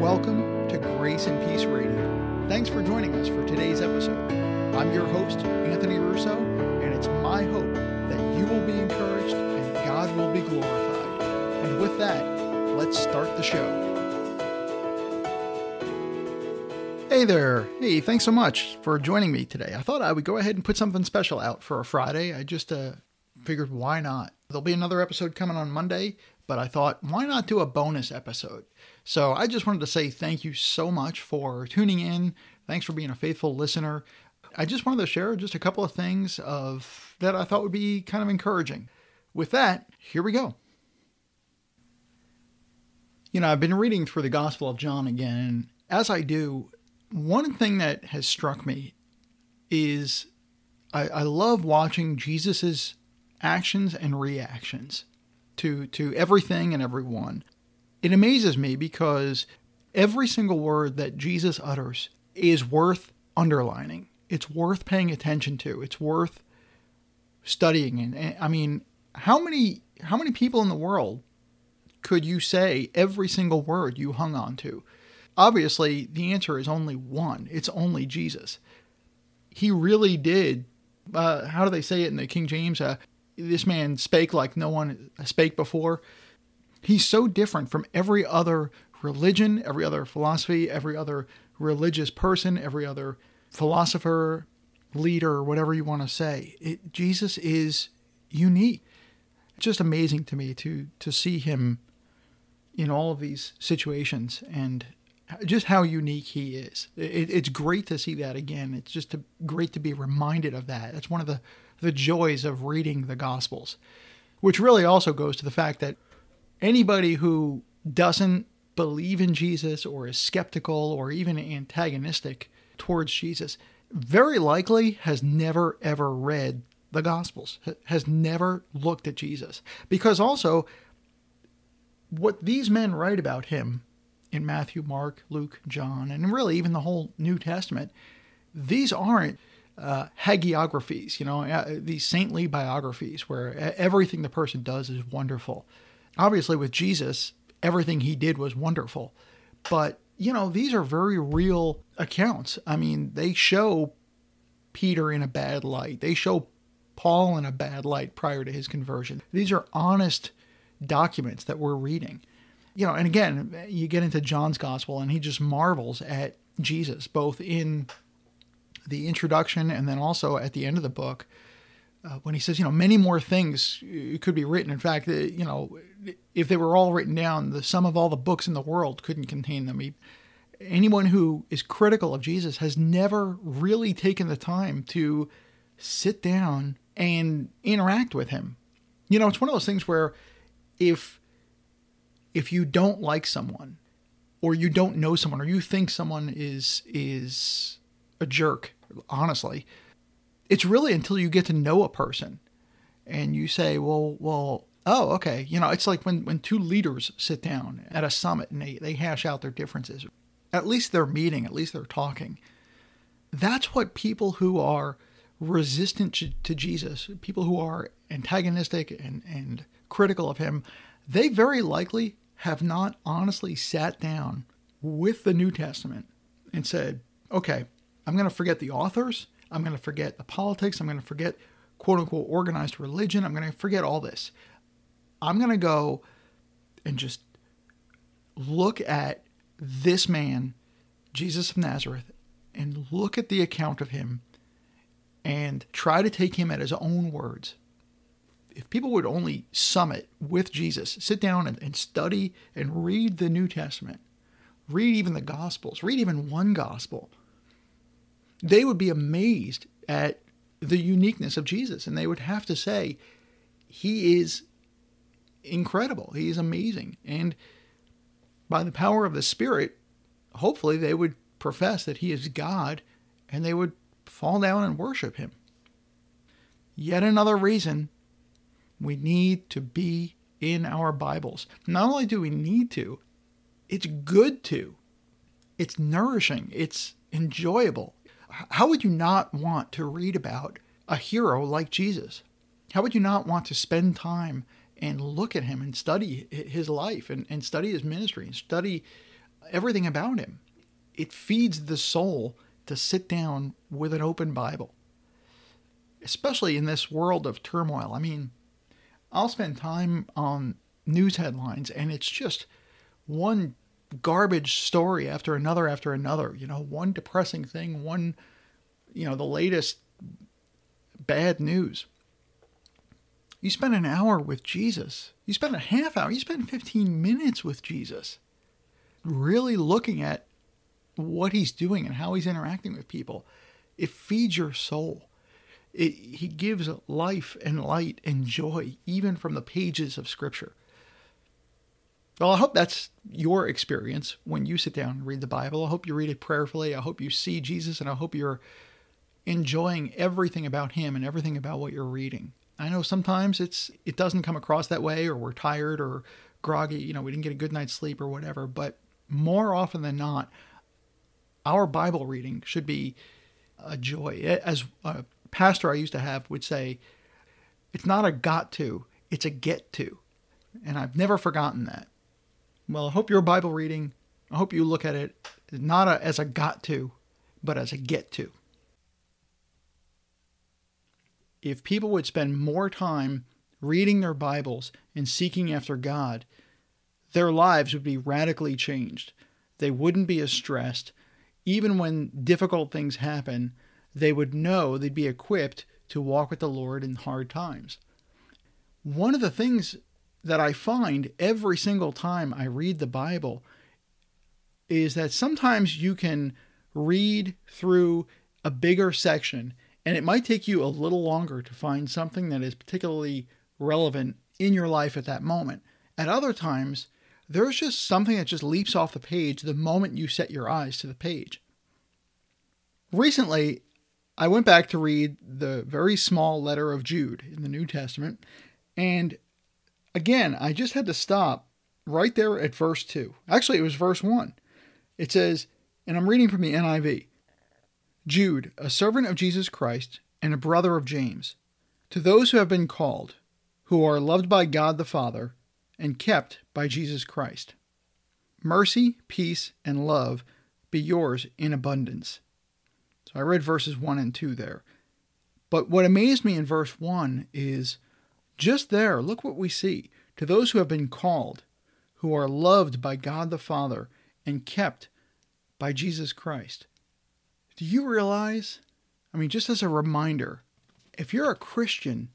Welcome to Grace and Peace Radio. Thanks for joining us for today's episode. I'm your host, Anthony Russo, and it's my hope that you will be encouraged and God will be glorified. And with that, let's start the show. Hey there. Hey, thanks so much for joining me today. I thought I would go ahead and put something special out for a Friday. I just uh, figured why not? There'll be another episode coming on Monday, but I thought why not do a bonus episode? So I just wanted to say thank you so much for tuning in. Thanks for being a faithful listener. I just wanted to share just a couple of things of that I thought would be kind of encouraging. With that, here we go. You know, I've been reading through the Gospel of John again, and as I do, one thing that has struck me is I, I love watching Jesus's actions and reactions to to everything and everyone. It amazes me because every single word that Jesus utters is worth underlining. It's worth paying attention to. It's worth studying. And I mean, how many how many people in the world could you say every single word you hung on to? Obviously, the answer is only one. It's only Jesus. He really did. Uh, how do they say it in the King James? Uh, this man spake like no one spake before. He's so different from every other religion, every other philosophy, every other religious person, every other philosopher, leader, whatever you want to say. It, Jesus is unique. It's just amazing to me to to see him in all of these situations and just how unique he is. It, it's great to see that again. It's just a, great to be reminded of that. It's one of the the joys of reading the Gospels, which really also goes to the fact that anybody who doesn't believe in Jesus or is skeptical or even antagonistic towards Jesus very likely has never ever read the Gospels, has never looked at Jesus. Because also, what these men write about him in Matthew, Mark, Luke, John, and really even the whole New Testament, these aren't uh, hagiographies, you know, uh, these saintly biographies where everything the person does is wonderful. Obviously, with Jesus, everything he did was wonderful. But, you know, these are very real accounts. I mean, they show Peter in a bad light, they show Paul in a bad light prior to his conversion. These are honest documents that we're reading. You know, and again, you get into John's gospel and he just marvels at Jesus, both in the introduction and then also at the end of the book uh, when he says, you know, many more things could be written. In fact, uh, you know, if they were all written down, the sum of all the books in the world couldn't contain them. He, anyone who is critical of Jesus has never really taken the time to sit down and interact with him. You know, it's one of those things where if if you don't like someone or you don't know someone or you think someone is is a jerk, honestly. It's really until you get to know a person and you say, well, well, oh, okay. You know, it's like when, when two leaders sit down at a summit and they, they hash out their differences. At least they're meeting, at least they're talking. That's what people who are resistant to, to Jesus, people who are antagonistic and, and critical of him, they very likely have not honestly sat down with the New Testament and said, okay, I'm going to forget the authors. I'm going to forget the politics. I'm going to forget quote unquote organized religion. I'm going to forget all this. I'm going to go and just look at this man, Jesus of Nazareth, and look at the account of him and try to take him at his own words. If people would only summit with Jesus, sit down and, and study and read the New Testament, read even the Gospels, read even one Gospel, they would be amazed at the uniqueness of Jesus and they would have to say, He is incredible. He is amazing. And by the power of the Spirit, hopefully they would profess that He is God and they would fall down and worship Him. Yet another reason we need to be in our Bibles. Not only do we need to, it's good to. It's nourishing. It's enjoyable how would you not want to read about a hero like Jesus? How would you not want to spend time and look at him and study his life and, and study his ministry and study everything about him. It feeds the soul to sit down with an open Bible, especially in this world of turmoil. I mean, I'll spend time on news headlines and it's just one garbage story after another after another. You know, one depressing thing, one, you know, the latest bad news. You spend an hour with Jesus. You spend a half hour. You spend 15 minutes with Jesus, really looking at what he's doing and how he's interacting with people. It feeds your soul. It, he gives life and light and joy, even from the pages of Scripture. Well, I hope that's your experience when you sit down and read the Bible. I hope you read it prayerfully. I hope you see Jesus, and I hope you're enjoying everything about Him and everything about what you're reading. I know sometimes it's it doesn't come across that way, or we're tired or groggy. You know, we didn't get a good night's sleep or whatever. But more often than not, our Bible reading should be a joy. As a pastor I used to have would say, it's not a got to, it's a get to. And I've never forgotten that. Well, I hope your Bible reading, I hope you look at it not a, as a got to, but as a get to. If people would spend more time reading their Bibles and seeking after God, their lives would be radically changed. They wouldn't be as stressed even when difficult things happen, they would know they'd be equipped to walk with the Lord in hard times. One of the things that I find every single time I read the Bible is that sometimes you can read through a bigger section and it might take you a little longer to find something that is particularly relevant in your life at that moment. At other times, there's just something that just leaps off the page the moment you set your eyes to the page. Recently, I went back to read the very small letter of Jude in the New Testament, and again, I just had to stop right there at verse 2. Actually, it was verse 1. It says, and I'm reading from the NIV Jude, a servant of Jesus Christ and a brother of James, to those who have been called, who are loved by God the Father, and kept by Jesus Christ. Mercy, peace, and love be yours in abundance. So I read verses 1 and 2 there. But what amazed me in verse 1 is just there, look what we see. To those who have been called, who are loved by God the Father, and kept by Jesus Christ. Do you realize? I mean, just as a reminder, if you're a Christian,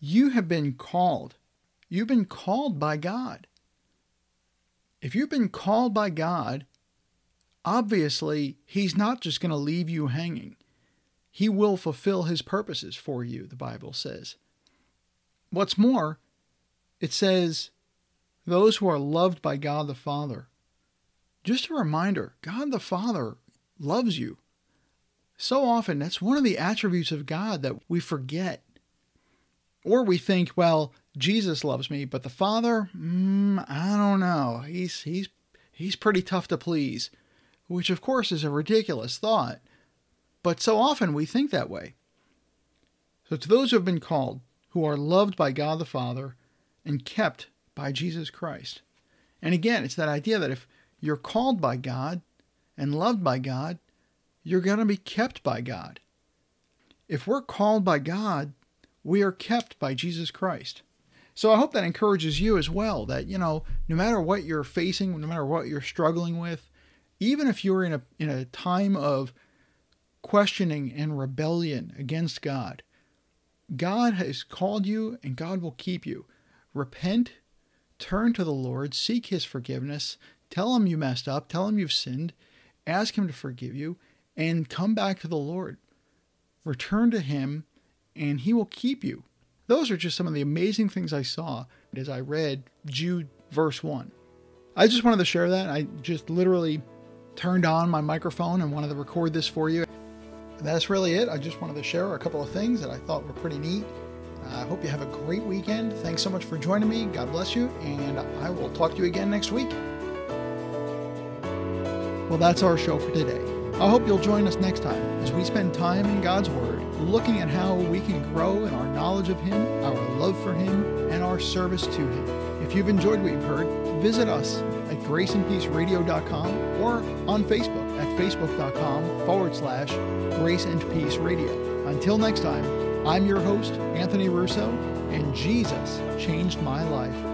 you have been called You've been called by God. If you've been called by God, obviously, He's not just going to leave you hanging. He will fulfill His purposes for you, the Bible says. What's more, it says, those who are loved by God the Father. Just a reminder God the Father loves you. So often, that's one of the attributes of God that we forget. Or we think, well, Jesus loves me, but the Father, mm, I don't know. He's he's he's pretty tough to please, which of course is a ridiculous thought. But so often we think that way. So to those who have been called, who are loved by God the Father and kept by Jesus Christ. And again, it's that idea that if you're called by God and loved by God, you're going to be kept by God. If we're called by God, we are kept by Jesus Christ. So I hope that encourages you as well that, you know, no matter what you're facing, no matter what you're struggling with, even if you're in a in a time of questioning and rebellion against God, God has called you and God will keep you. Repent, turn to the Lord, seek his forgiveness, tell him you messed up, tell him you've sinned, ask him to forgive you, and come back to the Lord. Return to him, and he will keep you. Those are just some of the amazing things I saw as I read Jude verse 1. I just wanted to share that. I just literally turned on my microphone and wanted to record this for you. That's really it. I just wanted to share a couple of things that I thought were pretty neat. Uh, I hope you have a great weekend. Thanks so much for joining me. God bless you, and I will talk to you again next week. Well, that's our show for today. I hope you'll join us next time as we spend time in God's Word, looking at how we can grow in our knowledge of Him, our love for Him, and our service to Him. If you've enjoyed what you've heard, visit us at graceandpeaceradio.com or on Facebook at facebook.com forward slash grace and peace radio. Until next time, I'm your host, Anthony Russo, and Jesus changed my life.